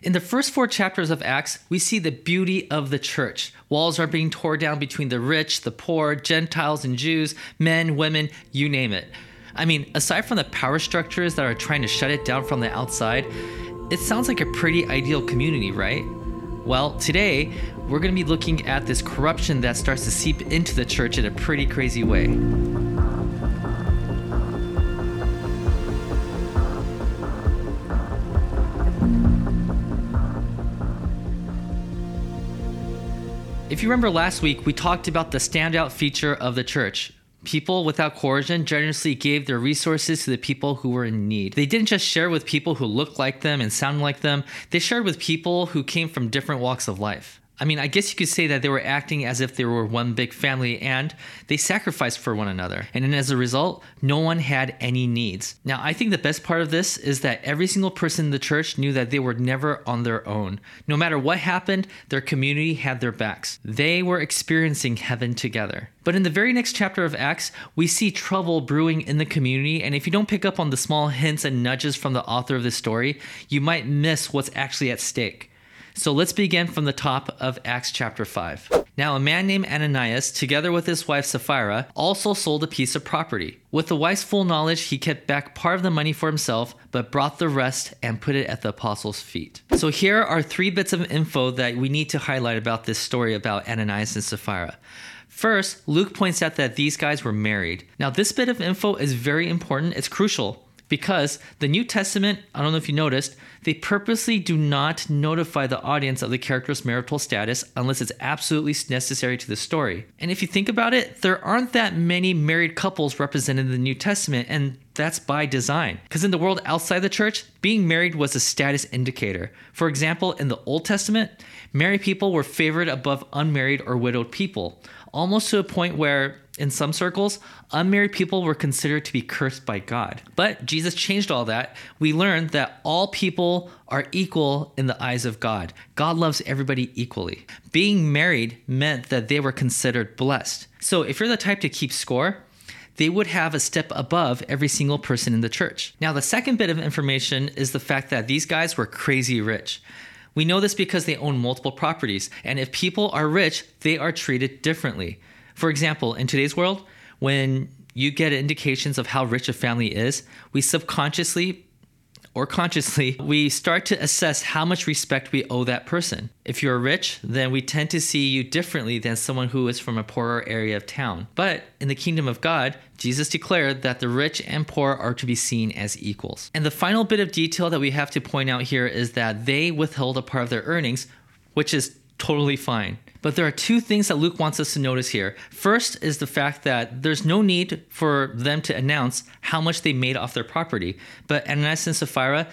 In the first four chapters of Acts, we see the beauty of the church. Walls are being torn down between the rich, the poor, Gentiles and Jews, men, women, you name it. I mean, aside from the power structures that are trying to shut it down from the outside, it sounds like a pretty ideal community, right? Well, today, we're going to be looking at this corruption that starts to seep into the church in a pretty crazy way. If you remember last week, we talked about the standout feature of the church. People without coercion generously gave their resources to the people who were in need. They didn't just share with people who looked like them and sounded like them, they shared with people who came from different walks of life. I mean, I guess you could say that they were acting as if they were one big family and they sacrificed for one another. And then as a result, no one had any needs. Now, I think the best part of this is that every single person in the church knew that they were never on their own. No matter what happened, their community had their backs. They were experiencing heaven together. But in the very next chapter of Acts, we see trouble brewing in the community, and if you don't pick up on the small hints and nudges from the author of this story, you might miss what's actually at stake. So let's begin from the top of Acts chapter 5. Now, a man named Ananias, together with his wife Sapphira, also sold a piece of property. With the wife's full knowledge, he kept back part of the money for himself, but brought the rest and put it at the apostles' feet. So, here are three bits of info that we need to highlight about this story about Ananias and Sapphira. First, Luke points out that these guys were married. Now, this bit of info is very important, it's crucial because the New Testament, I don't know if you noticed, they purposely do not notify the audience of the character's marital status unless it's absolutely necessary to the story. And if you think about it, there aren't that many married couples represented in the New Testament, and that's by design. Because in the world outside the church, being married was a status indicator. For example, in the Old Testament, married people were favored above unmarried or widowed people, almost to a point where in some circles, unmarried people were considered to be cursed by God. But Jesus changed all that. We learned that all people are equal in the eyes of God. God loves everybody equally. Being married meant that they were considered blessed. So if you're the type to keep score, they would have a step above every single person in the church. Now, the second bit of information is the fact that these guys were crazy rich. We know this because they own multiple properties, and if people are rich, they are treated differently. For example, in today's world, when you get indications of how rich a family is, we subconsciously or consciously, we start to assess how much respect we owe that person. If you're rich, then we tend to see you differently than someone who is from a poorer area of town. But in the kingdom of God, Jesus declared that the rich and poor are to be seen as equals. And the final bit of detail that we have to point out here is that they withheld a part of their earnings, which is totally fine. But there are two things that Luke wants us to notice here. First is the fact that there's no need for them to announce how much they made off their property. But Ananias and Sapphira,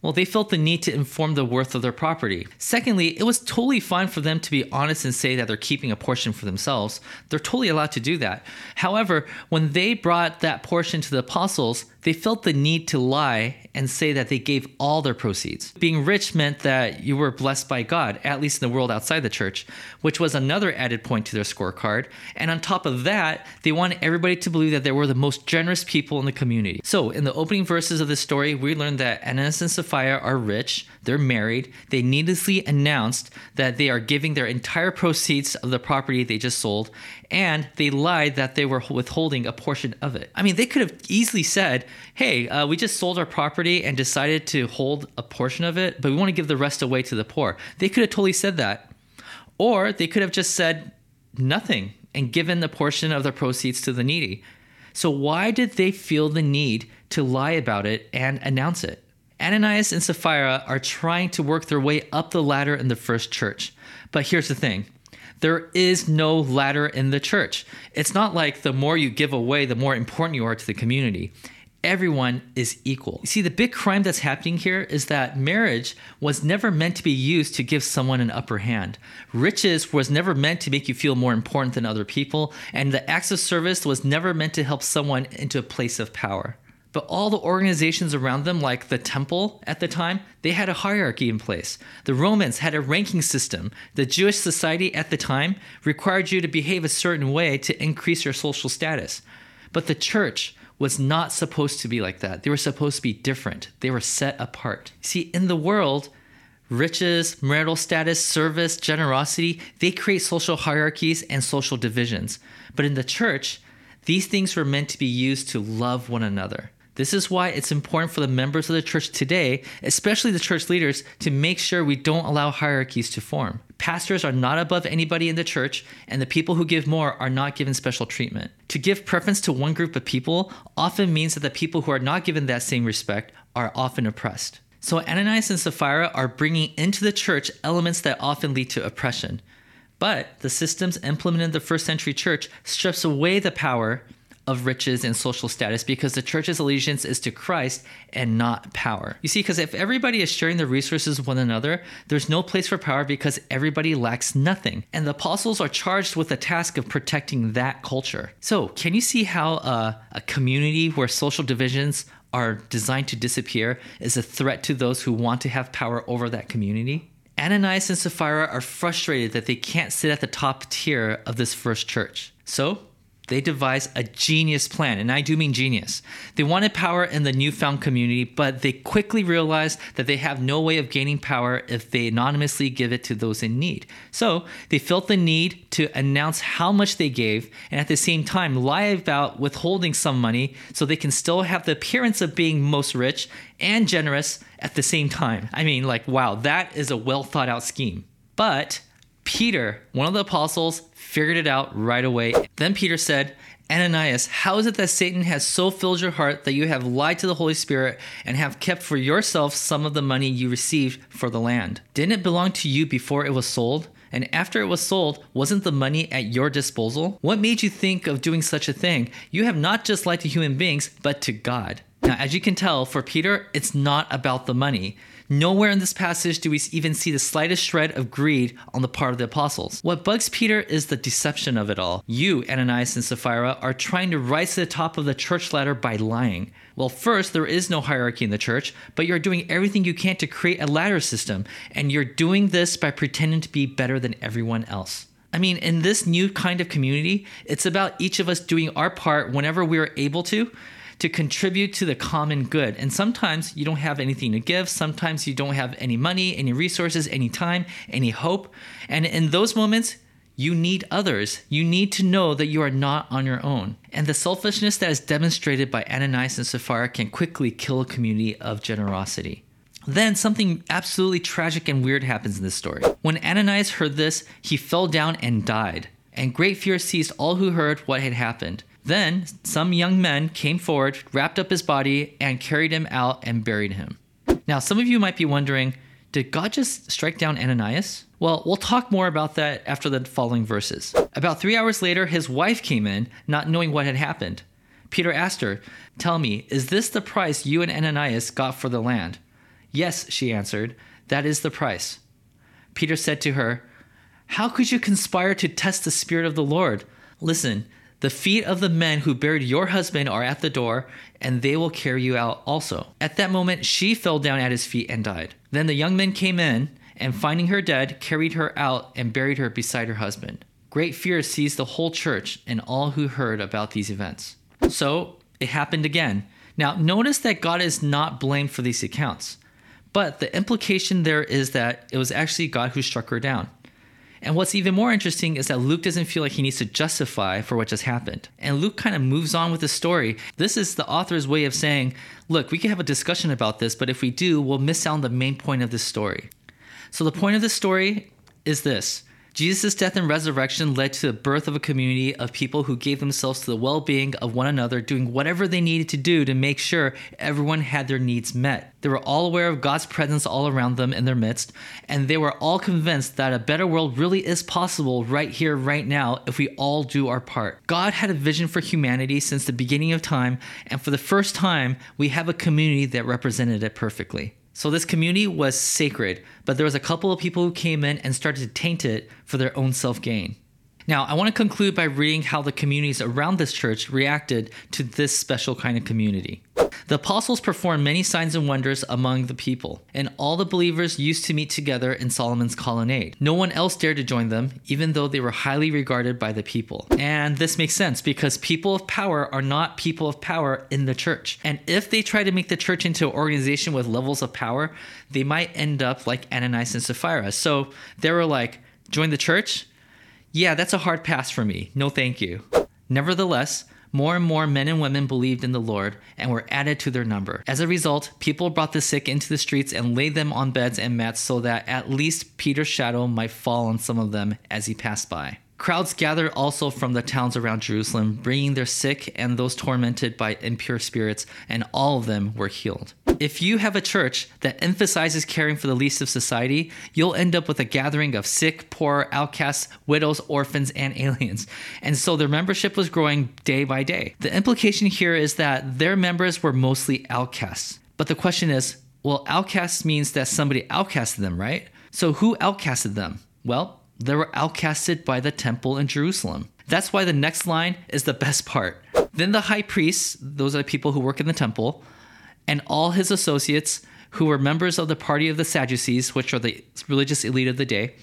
well, they felt the need to inform the worth of their property. Secondly, it was totally fine for them to be honest and say that they're keeping a portion for themselves. They're totally allowed to do that. However, when they brought that portion to the apostles, they felt the need to lie and say that they gave all their proceeds. Being rich meant that you were blessed by God, at least in the world outside the church, which was another added point to their scorecard. And on top of that, they wanted everybody to believe that they were the most generous people in the community. So, in the opening verses of this story, we learned that Ananias and Sapphira are rich, they're married, they needlessly announced that they are giving their entire proceeds of the property they just sold, and they lied that they were withholding a portion of it. I mean, they could have easily said, hey, uh, we just sold our property and decided to hold a portion of it, but we want to give the rest away to the poor. They could have totally said that. Or they could have just said nothing and given the portion of their proceeds to the needy. So, why did they feel the need to lie about it and announce it? Ananias and Sapphira are trying to work their way up the ladder in the first church. But here's the thing there is no ladder in the church. It's not like the more you give away, the more important you are to the community. Everyone is equal. You see, the big crime that's happening here is that marriage was never meant to be used to give someone an upper hand. Riches was never meant to make you feel more important than other people, and the acts of service was never meant to help someone into a place of power. But all the organizations around them, like the temple at the time, they had a hierarchy in place. The Romans had a ranking system. The Jewish society at the time required you to behave a certain way to increase your social status. But the church was not supposed to be like that. They were supposed to be different, they were set apart. See, in the world, Riches, marital status, service, generosity, they create social hierarchies and social divisions. But in the church, these things were meant to be used to love one another. This is why it's important for the members of the church today, especially the church leaders, to make sure we don't allow hierarchies to form. Pastors are not above anybody in the church, and the people who give more are not given special treatment. To give preference to one group of people often means that the people who are not given that same respect are often oppressed. So Ananias and Sapphira are bringing into the church elements that often lead to oppression. But the systems implemented in the first century church strips away the power of riches and social status because the church's allegiance is to Christ and not power. You see, because if everybody is sharing the resources with one another, there's no place for power because everybody lacks nothing. And the apostles are charged with the task of protecting that culture. So, can you see how uh, a community where social divisions are designed to disappear is a threat to those who want to have power over that community? Ananias and Sapphira are frustrated that they can't sit at the top tier of this first church. So, they devised a genius plan, and I do mean genius. They wanted power in the newfound community, but they quickly realized that they have no way of gaining power if they anonymously give it to those in need. So they felt the need to announce how much they gave and at the same time lie about withholding some money so they can still have the appearance of being most rich and generous at the same time. I mean, like, wow, that is a well thought out scheme. But Peter, one of the apostles, figured it out right away. Then Peter said, Ananias, how is it that Satan has so filled your heart that you have lied to the Holy Spirit and have kept for yourself some of the money you received for the land? Didn't it belong to you before it was sold? And after it was sold, wasn't the money at your disposal? What made you think of doing such a thing? You have not just lied to human beings, but to God. Now, as you can tell, for Peter, it's not about the money. Nowhere in this passage do we even see the slightest shred of greed on the part of the apostles. What bugs Peter is the deception of it all. You, Ananias and Sapphira, are trying to rise to the top of the church ladder by lying. Well, first, there is no hierarchy in the church, but you're doing everything you can to create a ladder system, and you're doing this by pretending to be better than everyone else. I mean, in this new kind of community, it's about each of us doing our part whenever we are able to to contribute to the common good. And sometimes you don't have anything to give. Sometimes you don't have any money, any resources, any time, any hope. And in those moments, you need others. You need to know that you are not on your own. And the selfishness that is demonstrated by Ananias and Sapphira can quickly kill a community of generosity. Then something absolutely tragic and weird happens in this story. When Ananias heard this, he fell down and died. And great fear seized all who heard what had happened. Then some young men came forward, wrapped up his body, and carried him out and buried him. Now, some of you might be wondering did God just strike down Ananias? Well, we'll talk more about that after the following verses. About three hours later, his wife came in, not knowing what had happened. Peter asked her, Tell me, is this the price you and Ananias got for the land? Yes, she answered, that is the price. Peter said to her, How could you conspire to test the Spirit of the Lord? Listen, the feet of the men who buried your husband are at the door, and they will carry you out also. At that moment, she fell down at his feet and died. Then the young men came in, and finding her dead, carried her out and buried her beside her husband. Great fear seized the whole church and all who heard about these events. So it happened again. Now, notice that God is not blamed for these accounts, but the implication there is that it was actually God who struck her down. And what's even more interesting is that Luke doesn't feel like he needs to justify for what just happened. And Luke kind of moves on with the story. This is the author's way of saying, look, we can have a discussion about this, but if we do, we'll miss out on the main point of this story. So the point of this story is this Jesus' death and resurrection led to the birth of a community of people who gave themselves to the well being of one another, doing whatever they needed to do to make sure everyone had their needs met. They were all aware of God's presence all around them in their midst, and they were all convinced that a better world really is possible right here, right now, if we all do our part. God had a vision for humanity since the beginning of time, and for the first time, we have a community that represented it perfectly. So this community was sacred, but there was a couple of people who came in and started to taint it for their own self gain. Now, I want to conclude by reading how the communities around this church reacted to this special kind of community. The apostles performed many signs and wonders among the people, and all the believers used to meet together in Solomon's colonnade. No one else dared to join them, even though they were highly regarded by the people. And this makes sense because people of power are not people of power in the church. And if they try to make the church into an organization with levels of power, they might end up like Ananias and Sapphira. So they were like, join the church? Yeah, that's a hard pass for me. No, thank you. Nevertheless, more and more men and women believed in the Lord and were added to their number. As a result, people brought the sick into the streets and laid them on beds and mats so that at least Peter's shadow might fall on some of them as he passed by. Crowds gathered also from the towns around Jerusalem, bringing their sick and those tormented by impure spirits, and all of them were healed. If you have a church that emphasizes caring for the least of society, you'll end up with a gathering of sick, poor, outcasts, widows, orphans, and aliens. And so their membership was growing day by day. The implication here is that their members were mostly outcasts. But the question is well, outcasts means that somebody outcasted them, right? So who outcasted them? Well, they were outcasted by the temple in Jerusalem. That's why the next line is the best part. Then the high priests, those are the people who work in the temple, and all his associates, who were members of the party of the Sadducees, which are the religious elite of the day,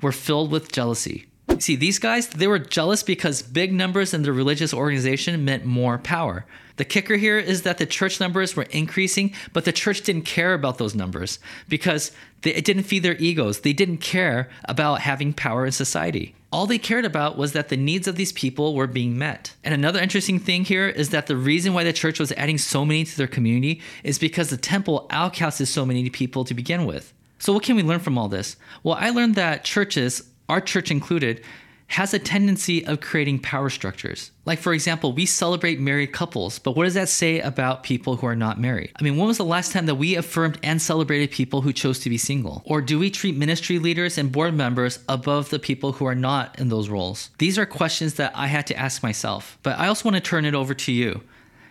were filled with jealousy. See, these guys, they were jealous because big numbers in the religious organization meant more power. The kicker here is that the church numbers were increasing, but the church didn't care about those numbers because they, it didn't feed their egos. They didn't care about having power in society. All they cared about was that the needs of these people were being met. And another interesting thing here is that the reason why the church was adding so many to their community is because the temple outcasted so many people to begin with. So, what can we learn from all this? Well, I learned that churches, our church included, has a tendency of creating power structures. Like, for example, we celebrate married couples, but what does that say about people who are not married? I mean, when was the last time that we affirmed and celebrated people who chose to be single? Or do we treat ministry leaders and board members above the people who are not in those roles? These are questions that I had to ask myself, but I also want to turn it over to you.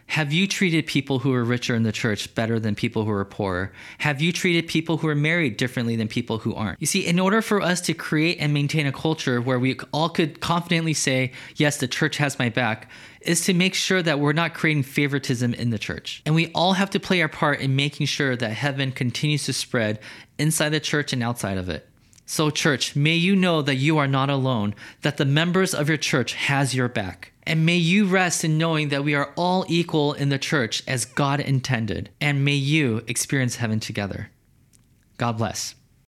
Have you treated people who are richer in the church better than people who are poorer? Have you treated people who are married differently than people who aren't? You see, in order for us to create and maintain a culture where we all could confidently say, yes, the church has my back, is to make sure that we're not creating favoritism in the church. And we all have to play our part in making sure that heaven continues to spread inside the church and outside of it. So, church, may you know that you are not alone, that the members of your church has your back. And may you rest in knowing that we are all equal in the church as God intended. And may you experience heaven together. God bless.